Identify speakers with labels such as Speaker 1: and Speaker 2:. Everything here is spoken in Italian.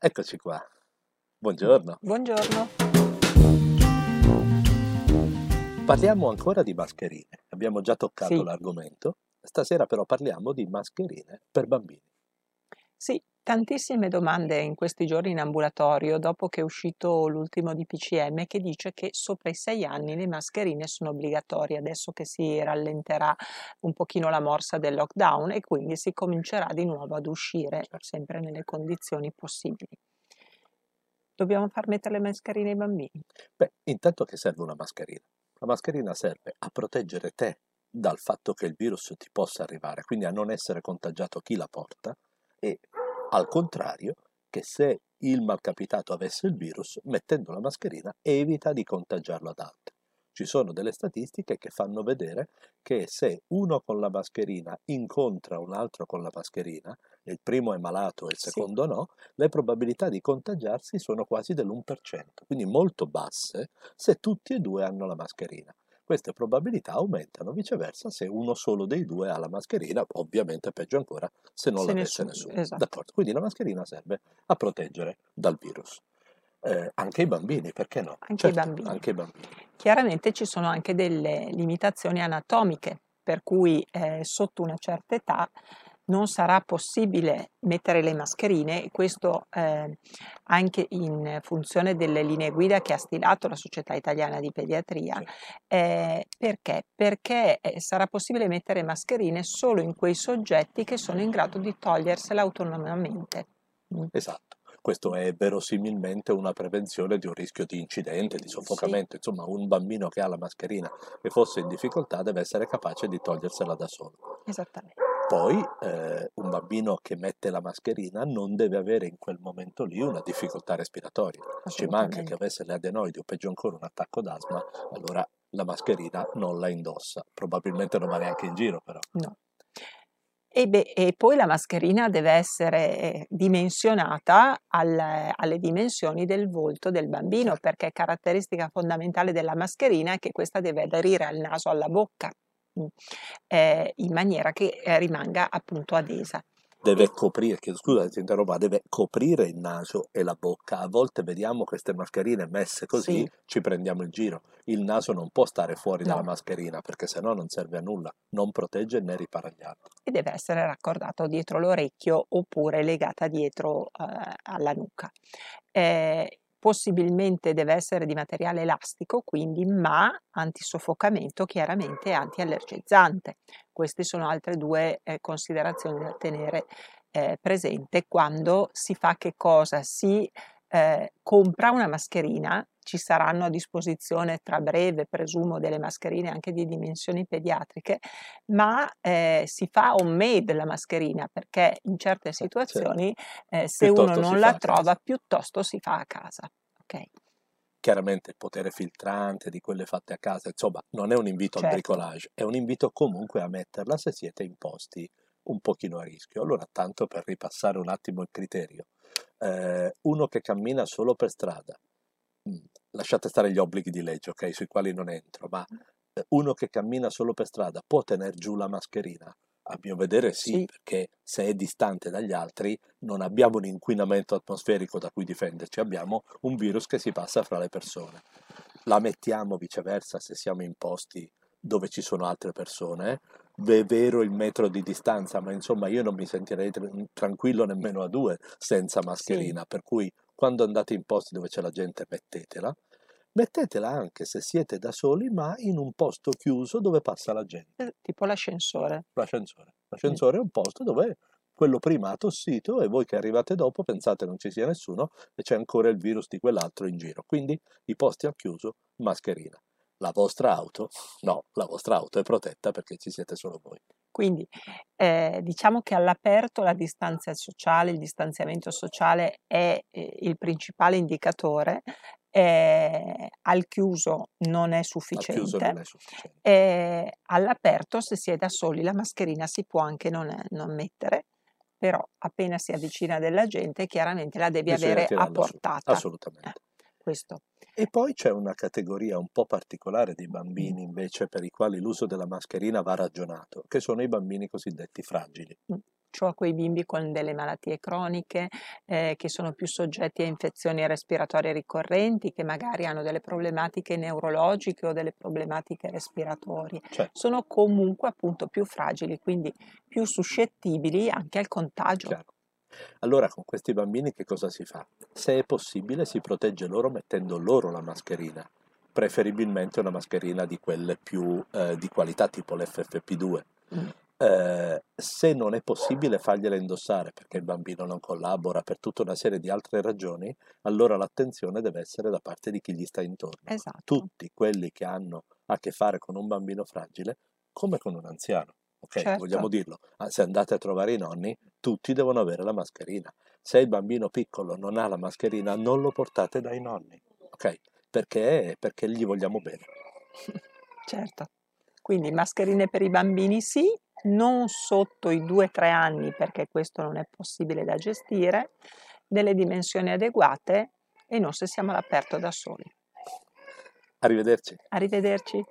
Speaker 1: Eccoci qua. Buongiorno.
Speaker 2: Buongiorno.
Speaker 1: Parliamo ancora di mascherine. Abbiamo già toccato
Speaker 2: Sì.
Speaker 1: l'argomento. Stasera però parliamo di mascherine per bambini.
Speaker 2: Sì, tantissime domande in questi giorni in ambulatorio dopo che è uscito l'ultimo DPCM che dice che sopra i sei anni le mascherine sono obbligatorie, adesso che si rallenterà un pochino la morsa del lockdown e quindi si comincerà di nuovo ad uscire
Speaker 1: Certo.
Speaker 2: sempre nelle condizioni possibili. Dobbiamo far mettere le mascherine ai bambini?
Speaker 1: Beh, intanto che serve una mascherina. La mascherina serve a proteggere te dal fatto che il virus ti possa arrivare, quindi a non essere contagiato chi la porta e al contrario che se il malcapitato avesse il virus, mettendo la mascherina evita di contagiarlo ad altri. Ci sono delle statistiche che fanno vedere che se uno con la mascherina incontra un altro con la mascherina, il primo è malato e il
Speaker 2: Sì.
Speaker 1: secondo no, le probabilità di contagiarsi sono quasi dell'1%, quindi molto basse se tutti e due hanno la mascherina. Queste probabilità aumentano viceversa se uno solo dei due ha la mascherina, ovviamente peggio ancora se non
Speaker 2: Se
Speaker 1: l'avesse
Speaker 2: nessuno,
Speaker 1: nessuno.
Speaker 2: esatto.
Speaker 1: D'accordo? Quindi la mascherina serve a proteggere dal virus. Eh, anche i bambini, perché no?
Speaker 2: Anche i
Speaker 1: Certo,
Speaker 2: bambini.
Speaker 1: anche i bambini.
Speaker 2: Chiaramente ci sono anche delle limitazioni anatomiche, per cui eh, sotto una certa età non sarà possibile mettere le mascherine e questo eh, anche in funzione delle linee guida che ha stilato la Società Italiana di Pediatria.
Speaker 1: Sì.
Speaker 2: Eh, perché? Perché eh, sarà possibile mettere mascherine solo in quei soggetti che sono in grado di togliersela autonomamente. Mm.
Speaker 1: Esatto, questo è verosimilmente una prevenzione di un rischio di incidente, di
Speaker 2: Sì,
Speaker 1: soffocamento. Insomma, un bambino che ha la mascherina e fosse in difficoltà deve essere capace di togliersela da solo.
Speaker 2: esattamente.
Speaker 1: Poi eh, un bambino che mette la mascherina non deve avere in quel momento lì una difficoltà respiratoria. Ci manca che avesse le adenoidi o peggio ancora un attacco d'asma, allora la mascherina non la indossa. Probabilmente non va neanche in giro però.
Speaker 2: No. E, beh, e poi la mascherina deve essere eh, dimensionata al- alle dimensioni del volto del bambino,
Speaker 1: Certo.
Speaker 2: perché caratteristica fondamentale della mascherina è che questa deve aderire al naso, alla bocca, eh, in maniera che eh, rimanga appunto adesa.
Speaker 1: Deve coprire, scusa ti interrompo, deve coprire il naso e la bocca. A volte vediamo queste mascherine messe così,
Speaker 2: Sì,
Speaker 1: ci prendiamo il giro. Il naso non può stare fuori dalla
Speaker 2: no,
Speaker 1: mascherina perché sennò non serve a nulla, non protegge né ripara gli altri.
Speaker 2: e deve essere raccordato dietro l'orecchio oppure legata dietro eh, alla nuca. Eh, possibilmente deve essere di materiale elastico, quindi ma antisoffocamento chiaramente antiallergizzante. Queste sono altre due eh, considerazioni da tenere eh, presente quando si fa che cosa? Si eh, compra una mascherina, ci saranno a disposizione tra breve, presumo, delle mascherine anche di dimensioni pediatriche, ma eh, si fa homemade la mascherina perché in certe
Speaker 1: Eh, certo.
Speaker 2: situazioni eh, se uno
Speaker 1: Piuttosto si
Speaker 2: non la trova piuttosto si fa a casa. Ok,
Speaker 1: Chiaramente il potere filtrante di quelle fatte a casa, insomma, non è un invito al
Speaker 2: certo,
Speaker 1: bricolage, è un invito comunque a metterla se siete imposti un pochino a rischio. Allora, tanto per ripassare un attimo il criterio, eh, uno che cammina solo per strada, lasciate stare gli obblighi di legge, ok, sui quali non entro, ma eh, uno che cammina solo per strada può tenere giù la mascherina? A mio vedere sì,
Speaker 2: sì,
Speaker 1: perché se è distante dagli altri non abbiamo un inquinamento atmosferico da cui difenderci, abbiamo un virus che si passa fra le persone. La mettiamo viceversa se siamo in posti dove ci sono altre persone, è vero il metro di distanza, ma insomma io non mi sentirei tr- tranquillo nemmeno a due senza
Speaker 2: sì,
Speaker 1: mascherina, per cui quando andate in posti dove c'è la gente mettetela, mettetela anche se siete da soli, ma in un posto chiuso dove passa la gente.
Speaker 2: eh, tipo l'ascensore.
Speaker 1: L'ascensore.
Speaker 2: Mm.
Speaker 1: L'ascensore è un posto dove quello prima ha tossito e voi che arrivate dopo pensate non ci sia nessuno e c'è ancora il virus di quell'altro in giro. Quindi i posti al chiuso, mascherina. La vostra auto? No, la vostra auto è protetta perché ci siete solo voi.
Speaker 2: Quindi eh, diciamo che all'aperto la distanza sociale, il distanziamento sociale è eh, il principale indicatore, eh, al chiuso non è sufficiente,
Speaker 1: non è sufficiente.
Speaker 2: e all'aperto se si è da soli la mascherina si può anche non, non mettere, però appena si avvicina della gente chiaramente la devi
Speaker 1: Bisogna
Speaker 2: avere a portata.
Speaker 1: assolutamente.
Speaker 2: Eh, questo.
Speaker 1: E poi c'è una categoria un po' particolare di
Speaker 2: Mm.
Speaker 1: bambini invece per i quali l'uso della mascherina va ragionato, che sono i bambini cosiddetti fragili.
Speaker 2: Mm. Cioè quei bimbi con delle malattie croniche, eh, che sono più soggetti a infezioni respiratorie ricorrenti, che magari hanno delle problematiche neurologiche o delle problematiche respiratorie.
Speaker 1: Certo.
Speaker 2: Sono comunque appunto più fragili, quindi più suscettibili anche al contagio.
Speaker 1: Chiaro. Allora con questi bambini che cosa si fa? Se è possibile si protegge loro mettendo loro la mascherina, preferibilmente una mascherina di quelle più eh, di qualità tipo l'FFP2. Mm. Eh, se non è possibile fargliela indossare perché il bambino non collabora per tutta una serie di altre ragioni, allora l'attenzione deve essere da parte di chi gli sta intorno.
Speaker 2: Esatto.
Speaker 1: Tutti quelli che hanno a che fare con un bambino fragile, come con un anziano. Ok,
Speaker 2: Certo.
Speaker 1: vogliamo dirlo. Ah, Se andate a trovare i nonni, tutti devono avere la mascherina. Se il bambino piccolo non ha la mascherina, non lo portate dai nonni. Ok? Perché? Perché gli vogliamo bene.
Speaker 2: Certo. Quindi mascherine per i bambini sì, non sotto i 2-3 anni perché questo non è possibile da gestire, delle dimensioni adeguate e non se siamo all'aperto da soli.
Speaker 1: Arrivederci.
Speaker 2: Arrivederci.